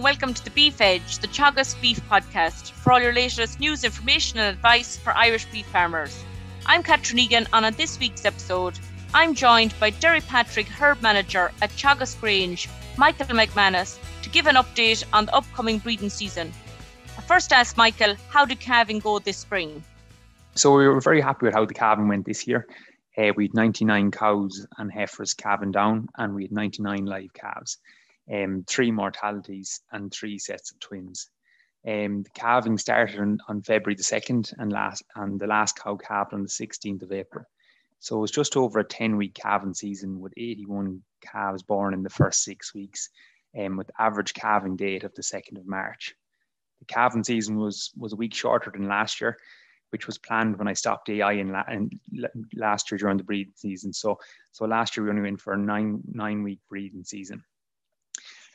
and welcome to the Beef Edge, the Teagasc Beef Podcast, for all your latest news, information, and advice for Irish beef farmers. I'm Catherine Egan, and on this week's episode, I'm joined by Derrypatrick, Herb Manager at Teagasc Grange, Michael McManus, to give an update on the upcoming breeding season. I first asked Michael, how did calving go this spring? So we were very happy with how the calving went this year. Uh, we had 99 cows and heifers calving down, and we had 99 live calves um, three mortalities and three sets of twins. Um, the calving started on, on, February the 2nd and last and the last cow calved on the 16th of April. So it was just over a 10 week calving season with 81 calves born in the first six weeks um, with average calving date of the 2nd of March. The calving season was, was a week shorter than last year, which was planned when I stopped AI in, la- in last year during the breeding season. So, so last year we only went for a nine, nine week breeding season.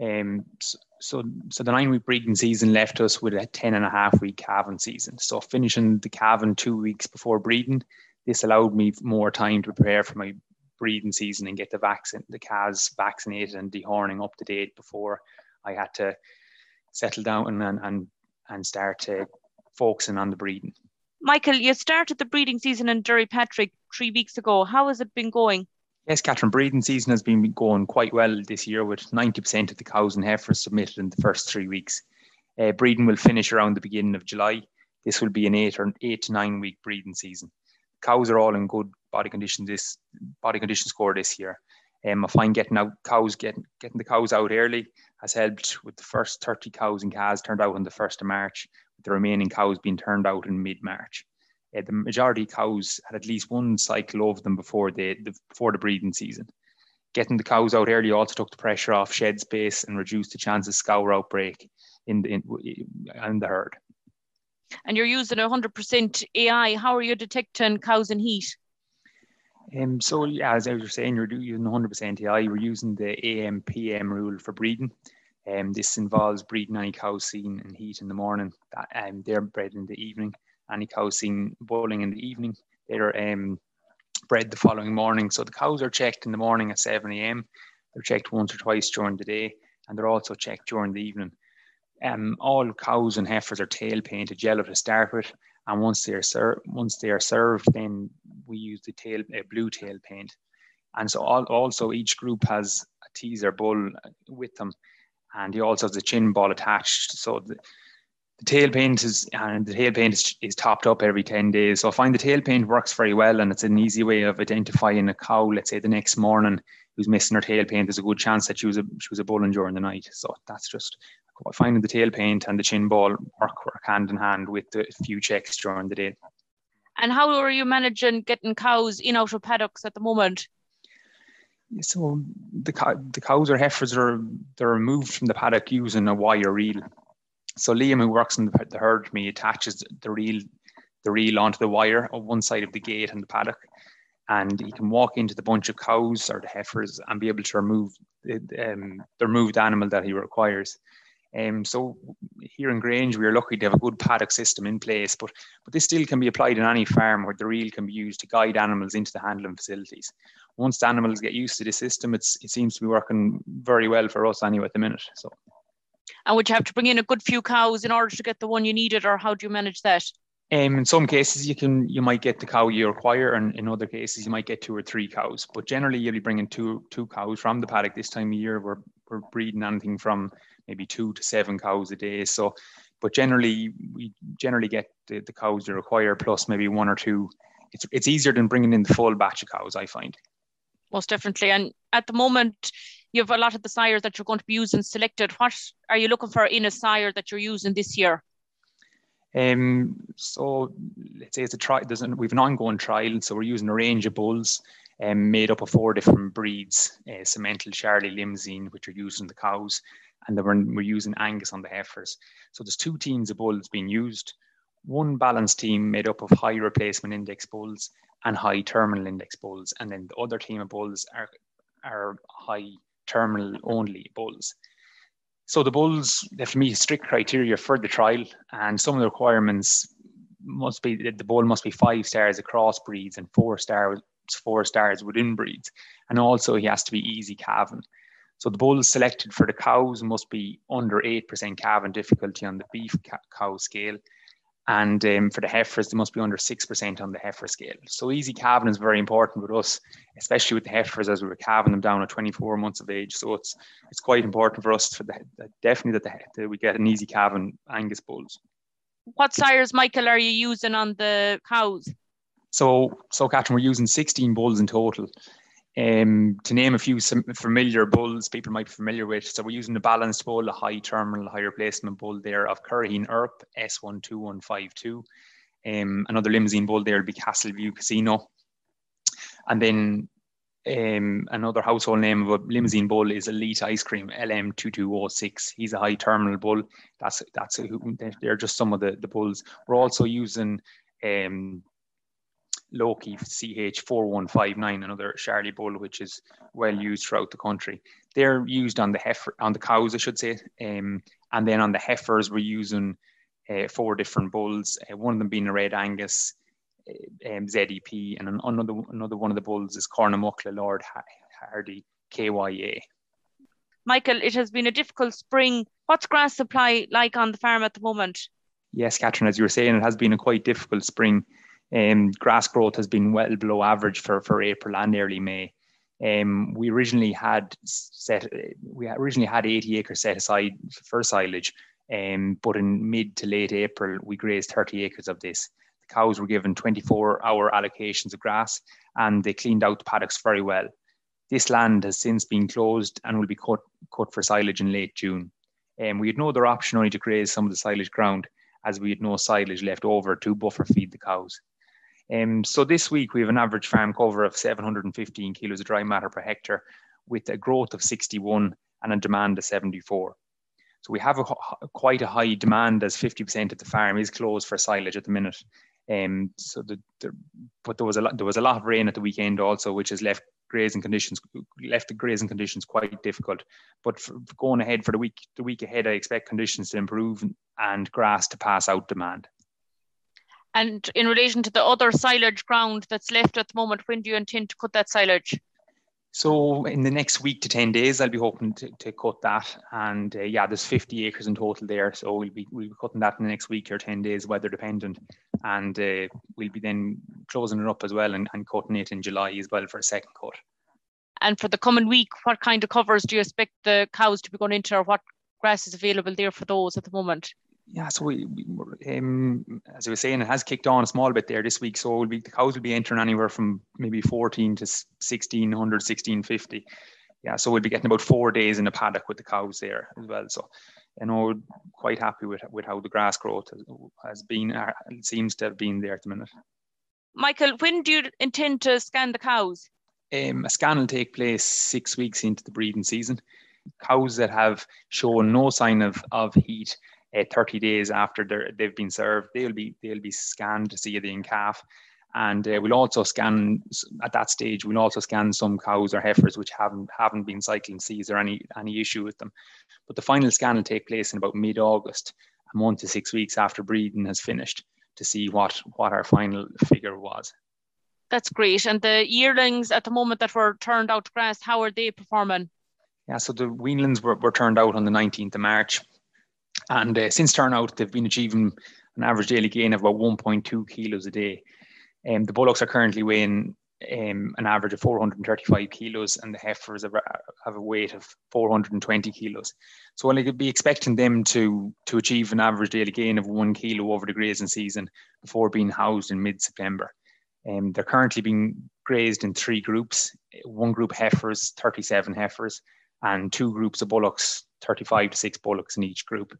Um, so, so, the nine week breeding season left us with a 10 and a half week calving season. So finishing the calving two weeks before breeding, this allowed me more time to prepare for my breeding season and get the vaccine, the calves vaccinated and dehorning up to date before I had to settle down and, and, and start uh, focusing on the breeding. Michael, you started the breeding season in Derrypatrick three weeks ago. How has it been going? Yes, Catherine, breeding season has been going quite well this year with 90% of the cows and heifers submitted in the first three weeks. Uh, breeding will finish around the beginning of July. This will be an eight or eight to nine week breeding season. Cows are all in good body condition this body condition score this year. Um, I find getting out cows, getting getting the cows out early has helped with the first 30 cows and calves turned out on the 1st of March, with the remaining cows being turned out in mid-March uh, the majority of cows had at least one cycle over them before the, the before the breeding season. Getting the cows out early also took the pressure off shed space and reduced the chance of scour outbreak in the in, in the herd. And you're using 100% AI. How are you detecting cows in heat? Um, so yeah, as I was saying, you're using 100% AI. We're using the AM PM rule for breeding. Um, this involves breeding any cows seen in heat in the morning. That um, they're bred in the evening any cows seen bulling in the evening, they're um, bred the following morning. So the cows are checked in the morning at 7 a.m. They're checked once or twice during the day, and they're also checked during the evening. Um, all cows and heifers are tail painted yellow to start with, and once they are served, once they are served, then we use the tail uh, blue tail paint. And so all, also each group has a teaser bull with them, and he also has the chin ball attached. So the, the tail paint is and the tail paint is, is topped up every 10 days. So i find the tail paint works very well and it's an easy way of identifying a cow let's say the next morning who's missing her tail paint. There's a good chance that she was a she was a bulling during the night. So that's just finding the tail paint and the chin ball work work hand in hand with the few checks during the day. And how are you managing getting cows in out of paddocks at the moment? So the, the cows or heifers are they're removed from the paddock using a wire reel so Liam, who works in the, the herd me, attaches the reel the reel onto the wire on one side of the gate in the paddock, and he can walk into the bunch of cows or the heifers and be able to remove the, um, the removed animal that he requires. Um, so here in Grange, we are lucky to have a good paddock system in place, but but this still can be applied in any farm where the reel can be used to guide animals into the handling facilities. Once the animals get used to the system, it's it seems to be working very well for us anyway at the minute. So. And would you have to bring in a good few cows in order to get the one you needed, or how do you manage that? Um, in some cases, you can you might get the cow you require, and in other cases, you might get two or three cows. But generally, you'll be bringing two two cows from the paddock this time of year. We're we're breeding anything from maybe two to seven cows a day. So, but generally, we generally get the, the cows you require plus maybe one or two. It's it's easier than bringing in the full batch of cows. I find. Most definitely, and at the moment, you have a lot of the sires that you're going to be using selected. What are you looking for in a sire that you're using this year? Um, so let's say it's a trial. We've an ongoing trial, so we're using a range of bulls um, made up of four different breeds: uh, Simmental, Charolais, Limousin, which are used in the cows, and then we're, we're using Angus on the heifers. So there's two teams of bulls being used. One balanced team made up of high replacement index bulls and high terminal index bulls, and then the other team of bulls are are high terminal only bulls. So the bulls have to meet strict criteria for the trial, and some of the requirements must be that the bull must be five stars across breeds and four stars four stars within breeds, and also he has to be easy calving. So the bulls selected for the cows must be under 8% calving difficulty on the beef cow scale. And um, for the heifers, they must be under 6% on the heifer scale. So easy calving is very important with us, especially with the heifers as we were calving them down at 24 months of age. So it's it's quite important for us for the, definitely that, the, that we get an easy calving Angus bulls. What sires, Michael, are you using on the cows? So, so Catherine, we're using 16 bulls in total. Um, to name a few familiar bulls people might be familiar with, so we're using the balanced bull, a high terminal, high replacement bull there of Curraheen Earp S12152. Um, another Limousin bull there will be Castleview Casino. And then um, another household name of a Limousin bull is Elite Ice Cream LM2206. He's a high terminal bull. That's that's a, they're just some of the, the bulls. We're also using um, Loki CH4159, another Charlie bull, which is well used throughout the country. They're used on the heifer, on the cows, I should say, um, and then on the heifers, we're using uh, four different bulls. Uh, one of them being a Red Angus uh, um, ZEP, and another another one of the bulls is Cornamuckla Lord Hardy KYA. Michael, it has been a difficult spring. What's grass supply like on the farm at the moment? Yes, Catherine, as you were saying, it has been a quite difficult spring. Um, grass growth has been well below average for, for April and early May. Um, we originally had set we originally had 80 acres set aside for silage, um, but in mid to late April we grazed 30 acres of this. The cows were given 24-hour allocations of grass, and they cleaned out the paddocks very well. This land has since been closed and will be cut cut for silage in late June. Um, we had no other option only to graze some of the silage ground, as we had no silage left over to buffer feed the cows. Um, so this week we have an average farm cover of 715 kilos of dry matter per hectare with a growth of 61 and a demand of 74. So we have a, quite a high demand as 50% of the farm is closed for silage at the minute. Um, so the, the, but there was a lot, there was a lot of rain at the weekend also, which has left grazing conditions left the grazing conditions quite difficult. But for going ahead for the week the week ahead, I expect conditions to improve and grass to pass out demand. And in relation to the other silage ground that's left at the moment, when do you intend to cut that silage? So in the next week to 10 days, I'll be hoping to, to cut that. And uh, yeah, there's 50 acres in total there. So we'll be, we'll be cutting that in the next week or 10 days, weather dependent. And uh, we'll be then closing it up as well and, and cutting it in July as well for a second cut. And for the coming week, what kind of covers do you expect the cows to be going into or what grass is available there for those at the moment? Yeah, so we, we um, as I was saying, it has kicked on a small bit there this week. So be, the cows will be entering anywhere from maybe 14 to 1600, 1650. Yeah, so we'll be getting about four days in the paddock with the cows there as well. So, you know, quite happy with with how the grass growth has, has been. Uh, seems to have been there at the minute. Michael, when do you intend to scan the cows? Um, a scan will take place six weeks into the breeding season. Cows that have shown no sign of, of heat uh, 30 days after they've been served, they'll be they'll be scanned to see the in calf. And uh, we'll also scan at that stage. We'll also scan some cows or heifers which haven't haven't been cycling see is there any any issue with them. But the final scan will take place in about mid-August, a month to six weeks after breeding has finished, to see what what our final figure was. That's great. And the yearlings at the moment that were turned out to grass, how are they performing? Yeah, so the weanlings were, were turned out on the 19th of March. And uh, since turnout, they've been achieving an average daily gain of about 1.2 kilos a day. Um, the bullocks are currently weighing um, an average of 435 kilos, and the heifers have, have a weight of 420 kilos. So I could be expecting them to to achieve an average daily gain of one kilo over the grazing season before being housed in mid-September. Um, they're currently being grazed in three groups: one group heifers, 37 heifers, and two groups of bullocks, 35 to six bullocks in each group.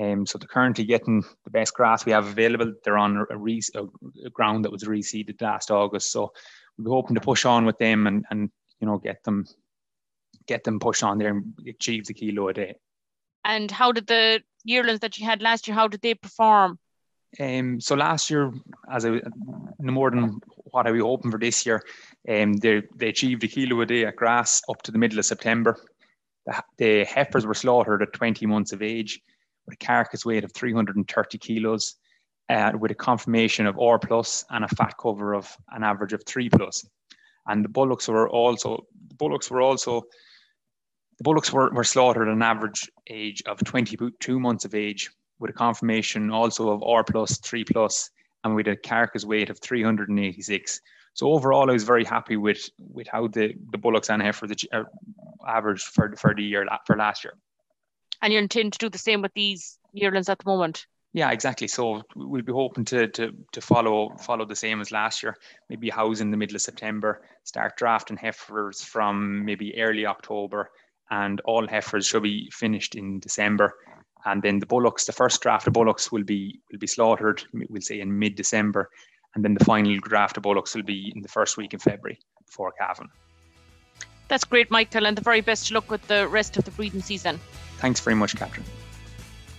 Um, so they're currently getting the best grass we have available. They're on a, re- a ground that was reseeded last August. So we're hoping to push on with them and, and you know get them get them pushed on there and achieve the kilo a day. And how did the yearlings that you had last year? How did they perform? Um, so last year, as I, no more than what I was hoping for this year, um, they they achieved a kilo a day at grass up to the middle of September. The, the heifers were slaughtered at 20 months of age with a carcass weight of 330 kilos, uh, with a conformation of R plus and a fat cover of an average of three plus. And the bullocks were also the bullocks were also The bullocks were, were slaughtered at an average age of 22 months of age, with a conformation also of R plus, 3 plus, and with a carcass weight of 386. So overall, I was very happy with with how the, the bullocks and heifer averaged for, for the year for last year. And you intend to do the same with these yearlings at the moment? Yeah, exactly. So we'll be hoping to to to follow follow the same as last year. Maybe house in the middle of September, start drafting heifers from maybe early October, and all heifers should be finished in December. And then the bullocks, the first draft of bullocks will be will be slaughtered. We'll say in mid December, and then the final draft of bullocks will be in the first week in February before calving. That's great, Michael, and the very best luck with the rest of the breeding season. Thanks very much, Catherine.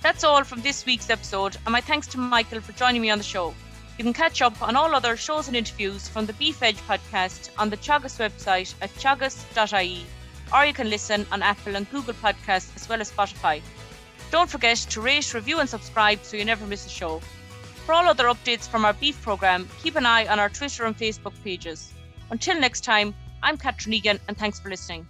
That's all from this week's episode, and my thanks to Michael for joining me on the show. You can catch up on all other shows and interviews from the Beef Edge podcast on the Teagasc website at teagasc.ie, or you can listen on Apple and Google Podcasts as well as Spotify. Don't forget to rate, review, and subscribe so you never miss a show. For all other updates from our beef programme, keep an eye on our Twitter and Facebook pages. Until next time, I'm Catherine Egan, and thanks for listening.